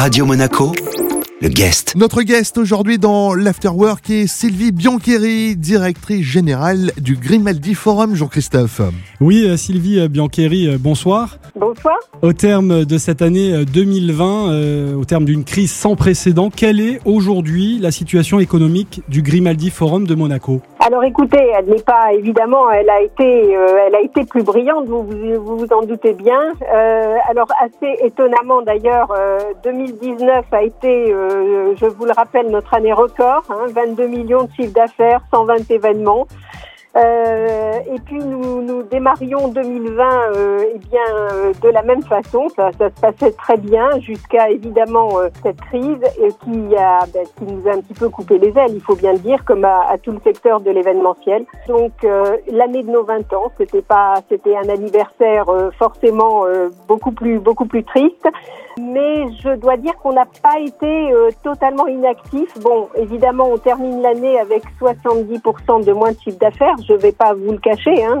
Radio Monaco, le guest. Notre guest aujourd'hui dans l'Afterwork est Sylvie Biancheri, directrice générale du Grimaldi Forum. Jean-Christophe. Oui, euh, Sylvie Biancheri, euh, bonsoir. Bonsoir. Au terme de cette année 2020, euh, au terme d'une crise sans précédent, quelle est aujourd'hui la situation économique du Grimaldi Forum de Monaco? Alors écoutez, elle n'est pas évidemment, elle a été, elle a été plus brillante, vous vous, vous, en doutez bien. alors assez étonnamment d'ailleurs, 2019 a été euh, je vous le rappelle, notre année record, 22 hein, millions de chiffres d'affaires, 120 événements. Euh, et puis nous, nous démarrions 2020 euh, eh bien euh, de la même façon, ça, ça, se passait très bien jusqu'à évidemment euh, cette crise qui a ben, qui nous a un petit peu coupé les ailes, il faut bien le dire, comme à, à tout le secteur de l'événementiel. Donc l'année de nos 20 ans, c'était pas c'était un anniversaire forcément beaucoup plus beaucoup plus triste, mais je dois dire qu'on n'a pas été totalement inactif. Bon, évidemment, on termine l'année avec 70% de moins de chiffre d'affaires je vais pas vous le cacher, hein,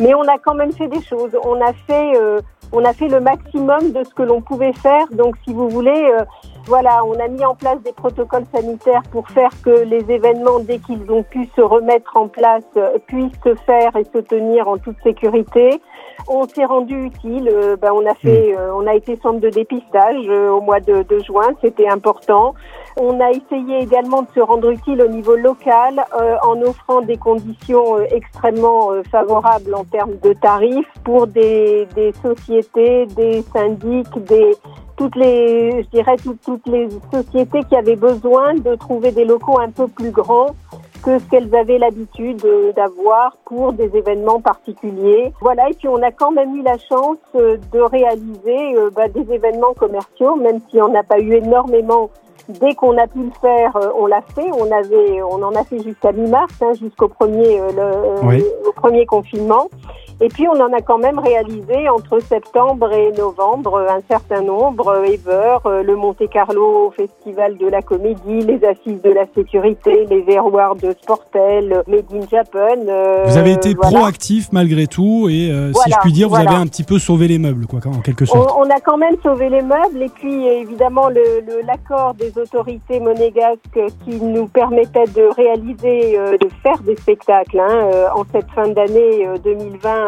mais on a quand même fait des choses. On a fait, euh, on a fait le maximum de ce que l'on pouvait faire. Donc, si vous voulez, euh, voilà, on a mis en place des protocoles sanitaires pour faire que les événements, dès qu'ils ont pu se remettre en place, euh, puissent se faire et se tenir en toute sécurité. On s'est rendu utile. Ben, on a fait, mm. on a été centre de dépistage au mois de, de juin. C'était important. On a essayé également de se rendre utile au niveau local euh, en offrant des conditions euh, extrêmement euh, favorables en termes de tarifs pour des, des sociétés, des syndics, des toutes les, je dirais toutes, toutes les sociétés qui avaient besoin de trouver des locaux un peu plus grands que ce qu'elles avaient l'habitude d'avoir pour des événements particuliers. Voilà, et puis on a quand même eu la chance de réaliser bah, des événements commerciaux, même si on n'a pas eu énormément dès qu'on a pu le faire, euh, on l'a fait. On avait, on en a fait jusqu'à mi-mars, hein, jusqu'au premier, euh, le, euh, au premier confinement. Et puis on en a quand même réalisé entre septembre et novembre un certain nombre, Ever, le Monte Carlo Festival de la Comédie, les Assises de la Sécurité, les Verroirs de Sportel, Made in Japan. vous avez été proactif malgré tout et si je puis dire, vous avez un petit peu sauvé les meubles, quoi, en quelque sorte. On, on a quand même sauvé les meubles et puis évidemment l'accord le, des autorités monégasques qui nous permettaient de réaliser, euh, de faire des spectacles hein, euh, en cette fin d'année 2020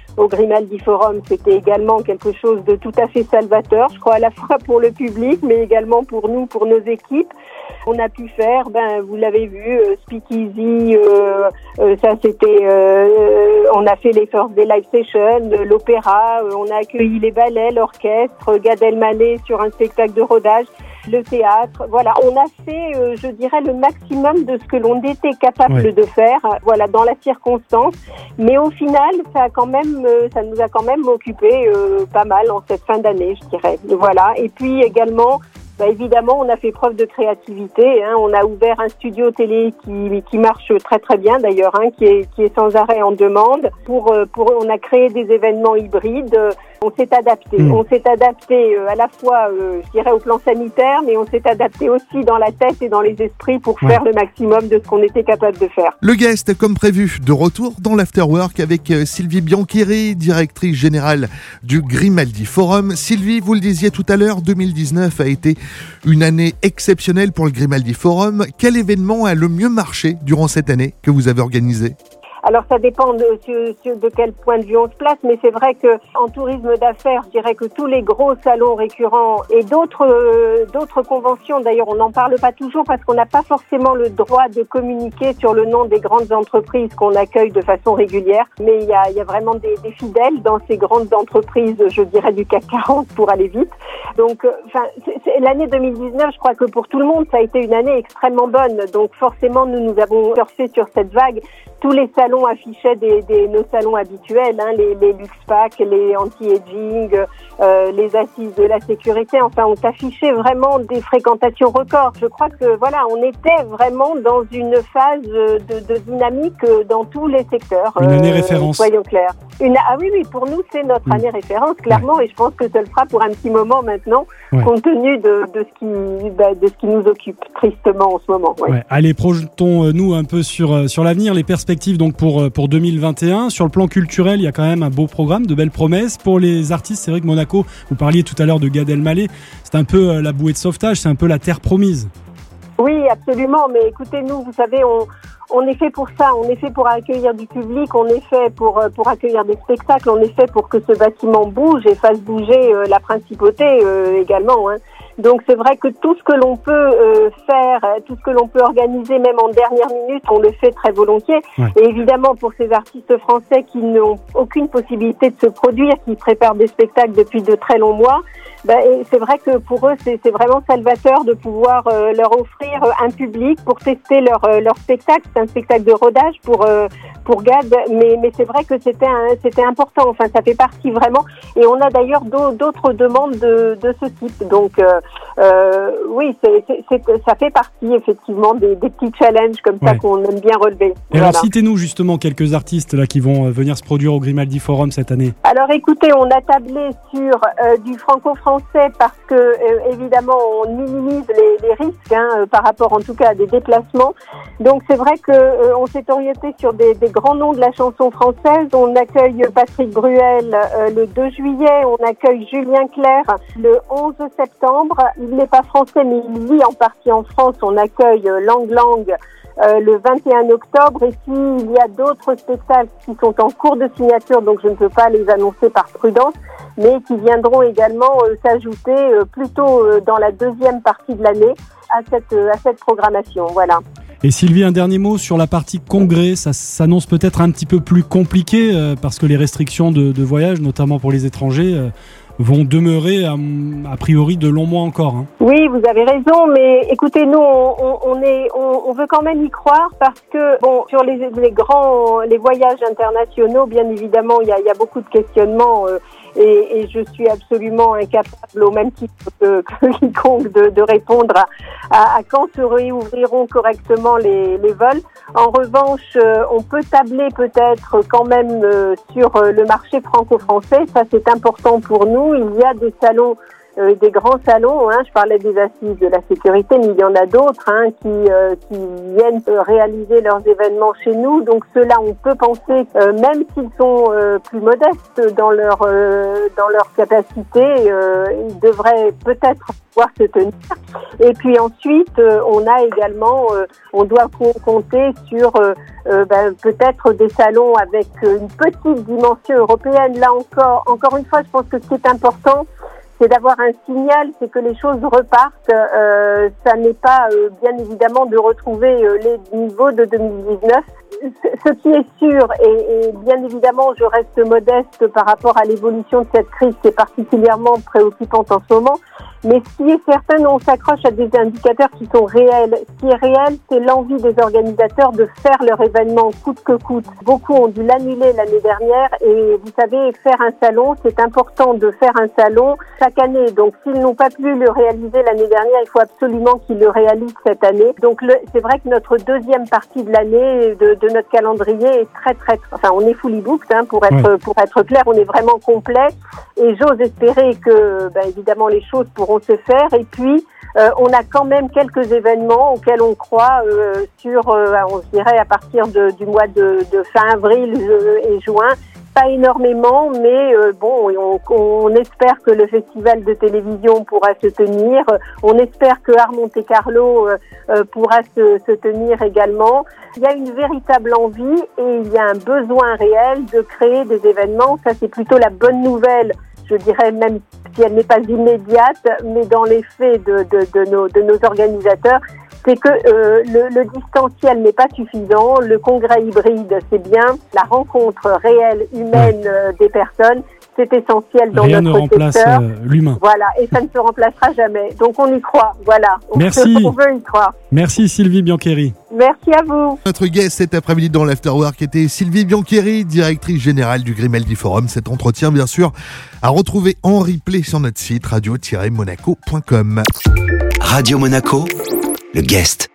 au Grimaldi Forum, c'était également quelque chose de tout à fait salvateur, je crois à la fois pour le public, mais également pour nous, pour nos équipes. On a pu faire, ben vous l'avez vu, Speakeasy, ça c'était, on a fait les First Day Live Session, l'opéra, on a accueilli les ballets, l'orchestre, Gad Elmaleh sur un spectacle de rodage le théâtre. Voilà, on a fait, euh, je dirais, le maximum de ce que l'on était capable de faire, voilà, dans la circonstance. Mais au final, ça a quand même, euh, ça nous a quand même occupé euh, pas mal en cette fin d'année, je dirais. Voilà. Et puis également, bah, évidemment, on a fait preuve de créativité. Hein. On a ouvert un studio télé qui, marche très très bien d'ailleurs, hein, qui, est, sans arrêt en demande. Pour, pour, on a créé des événements hybrides on s'est adapté. Hmm. On s'est adapté euh, à la fois, euh, je dirais, au plan sanitaire, mais on s'est adapté aussi dans la tête et dans les esprits pour faire le maximum de ce qu'on était capable de faire. Le guest, comme prévu, de retour dans l'Afterwork avec euh, Sylvie Bianchiri, directrice générale du Grimaldi Forum. Sylvie, vous le disiez tout à l'heure, 2019 a été une année exceptionnelle pour le Grimaldi Forum. Quel événement a le mieux marché durant cette année que vous avez organisé alors ça dépend de, de quel point de vue on se place, mais c'est vrai que en tourisme d'affaires, je dirais que tous les gros salons récurrents et d'autres euh, d'autres conventions, d'ailleurs on n'en parle pas toujours parce qu'on n'a pas forcément le droit de communiquer sur le nom des grandes entreprises qu'on accueille de façon régulière, mais il y a, il y a vraiment des, fidèles dans ces grandes entreprises, je dirais du CAC 40 pour aller vite. Donc, euh, enfin, l'année 2019, je crois que pour tout le monde, ça a été une année extrêmement bonne. Donc forcément, nous nous avons surfé sur cette vague tous les salons affichaient des, des nos salons habituels, hein, les, les Luxpack, les anti-aging, euh, les assises de la sécurité. Enfin, on affichait vraiment des fréquentations records. Je crois que voilà, on était vraiment dans une phase de, de dynamique dans tous les secteurs. Une année euh, référence. Soyons clairs. Une, ah oui, oui, pour nous, c'est notre mm. année référence, clairement, et je pense que ça le fera pour un petit moment maintenant compte tenu de, de, ce qui, bah, de ce qui nous occupe tristement en ce moment. Ouais. Allez, projetons-nous un peu sur, sur l'avenir, les perspectives donc pour, pour 2021. Sur le plan culturel, il y a quand même un beau programme, de belles promesses. Pour les artistes, c'est vrai que Monaco, vous parliez tout à l'heure de Gad Elmaleh, c'est un peu la bouée de sauvetage, c'est un peu la terre promise. Oui, absolument. Mais écoutez, nous, vous savez, on, est fait pour ça. On est fait pour accueillir du public. On est fait pour euh, pour accueillir des spectacles. On est fait pour que ce bâtiment bouge et fasse bouger euh, la principauté euh, également. Hein. Donc c'est vrai que tout ce que l'on peut faire, tout ce que l'on peut organiser, même en dernière minute, on le fait très volontiers. Et évidemment pour ces artistes français qui n'ont aucune possibilité de se produire, qui préparent des spectacles depuis de très longs mois, ben, c'est vrai que pour eux, c'est vraiment salvateur de pouvoir euh, leur offrir euh, un public pour tester leur, euh, leur spectacle. C'est un spectacle de rodage pour, pour GAD, mais, mais c'est vrai que c'était c'était important. Enfin, ça fait partie vraiment. Et on a d'ailleurs d'autres demandes de, de ce type. Donc, euh, oui, c'est ça fait partie effectivement des, des petits challenges comme ça qu'on aime bien relever. Et alors, citez-nous justement quelques artistes là qui vont venir se produire au Grimaldi Forum cette année. Alors, écoutez, on a tablé sur du franco-français parce que euh, évidemment on minimise les, risques hein, euh, par rapport en tout cas à des déplacements. Donc c'est vrai que euh, on s'est orienté sur des, des, grands noms de la chanson française. On accueille Patrick Bruel le 2 juillet, on accueille Julien Clerc le 11 septembre. Il n'est pas français mais il vit en partie en France. On accueille Lang Lang le 21 octobre. Et puis, il y a d'autres spectacles qui sont en cours de signature, donc je ne peux pas les annoncer par prudence mais qui viendront également euh, s'ajouter euh, plutôt euh, dans la deuxième partie de l'année à cette, à cette programmation. Voilà. Et Sylvie, un dernier mot sur la partie congrès. Ça s'annonce peut-être un petit peu plus compliqué parce que les restrictions de, de, voyage, notamment pour les étrangers, vont demeurer a, priori de longs mois encore. Hein. Oui, vous avez raison, mais écoutez, nous, on, est, on, veut quand même y croire parce que, bon, sur les, grands, les voyages internationaux, bien évidemment, il y a, beaucoup de questionnements et, et, je suis absolument incapable, au même titre que, que quiconque, de, répondre à, quand se réouvriront correctement les, vols. En revanche, euh, on peut tabler peut-être quand même euh, sur euh, le marché franco-français. Ça, c'est important pour nous. Il y a des salons euh, des grands salons. Hein, je parlais des assises de la sécurité, mais il y en a d'autres hein, qui, euh, qui viennent réaliser leurs événements chez nous. Donc ceux-là, on peut penser, euh, même s'ils sont plus modestes dans leur dans leur capacité, ils devraient peut-être pouvoir se tenir. Et puis ensuite, on a également, on doit compter sur ben, peut-être des salons avec une petite dimension européenne. Là encore, encore une fois, je pense que ce qui est important, c'est d'avoir un signal, c'est que les choses repartent. Euh, ça n'est pas euh, bien évidemment de retrouver euh, les niveaux de 2019. Ce qui est sûr, et, bien évidemment je reste modeste par rapport à l'évolution de cette crise qui est particulièrement préoccupante en ce moment, mais ce qui est certain, on s'accroche à des indicateurs qui sont réels. Ce qui est réel, c'est l'envie des organisateurs de faire leur événement coûte que coûte. Beaucoup ont dû l'annuler l'année dernière et vous savez, faire un salon, c'est important de faire un salon chaque année. Donc s'ils n'ont pas pu le réaliser l'année dernière, il faut absolument qu'ils le réalisent cette année. Donc c'est vrai que notre deuxième partie de l'année, de, de, notre calendrier est très très, enfin on est fully booked hein, pour être pour être clair, on est vraiment complet et j'ose espérer que, ben, évidemment, les choses pourront se faire. Et puis, euh, on a quand même quelques événements auxquels on croit euh, sur, euh, on se dirait, à partir de, du mois de, de fin avril et juin. Pas énormément, mais bon, on, on, espère que le festival de télévision pourra se tenir. On espère que Art Monte Carlo pourra se, se tenir également. Il y a une véritable envie et il y a un besoin réel de créer des événements. Ça, c'est plutôt la bonne nouvelle je dirais même si elle n'est pas immédiate, mais dans les faits de, de, de, nos, de nos organisateurs, c'est que euh, le, le, distanciel n'est pas suffisant, le congrès hybride, c'est bien, la rencontre réelle, humaine euh, des personnes, c'est essentiel dans Rien notre ne remplace secteur. euh, l'humain. Voilà, et ça ne se remplacera jamais. Donc on y croit, voilà. On, Merci. on veut y croire. Merci Sylvie Biancheri. Merci à vous. Notre guest cet après-midi dans l'Afterwork était Sylvie Biancheri, directrice générale du Grimaldi Forum. Cet entretien, bien sûr, à retrouver en replay sur notre site radio-monaco.com. Radio Monaco, le guest.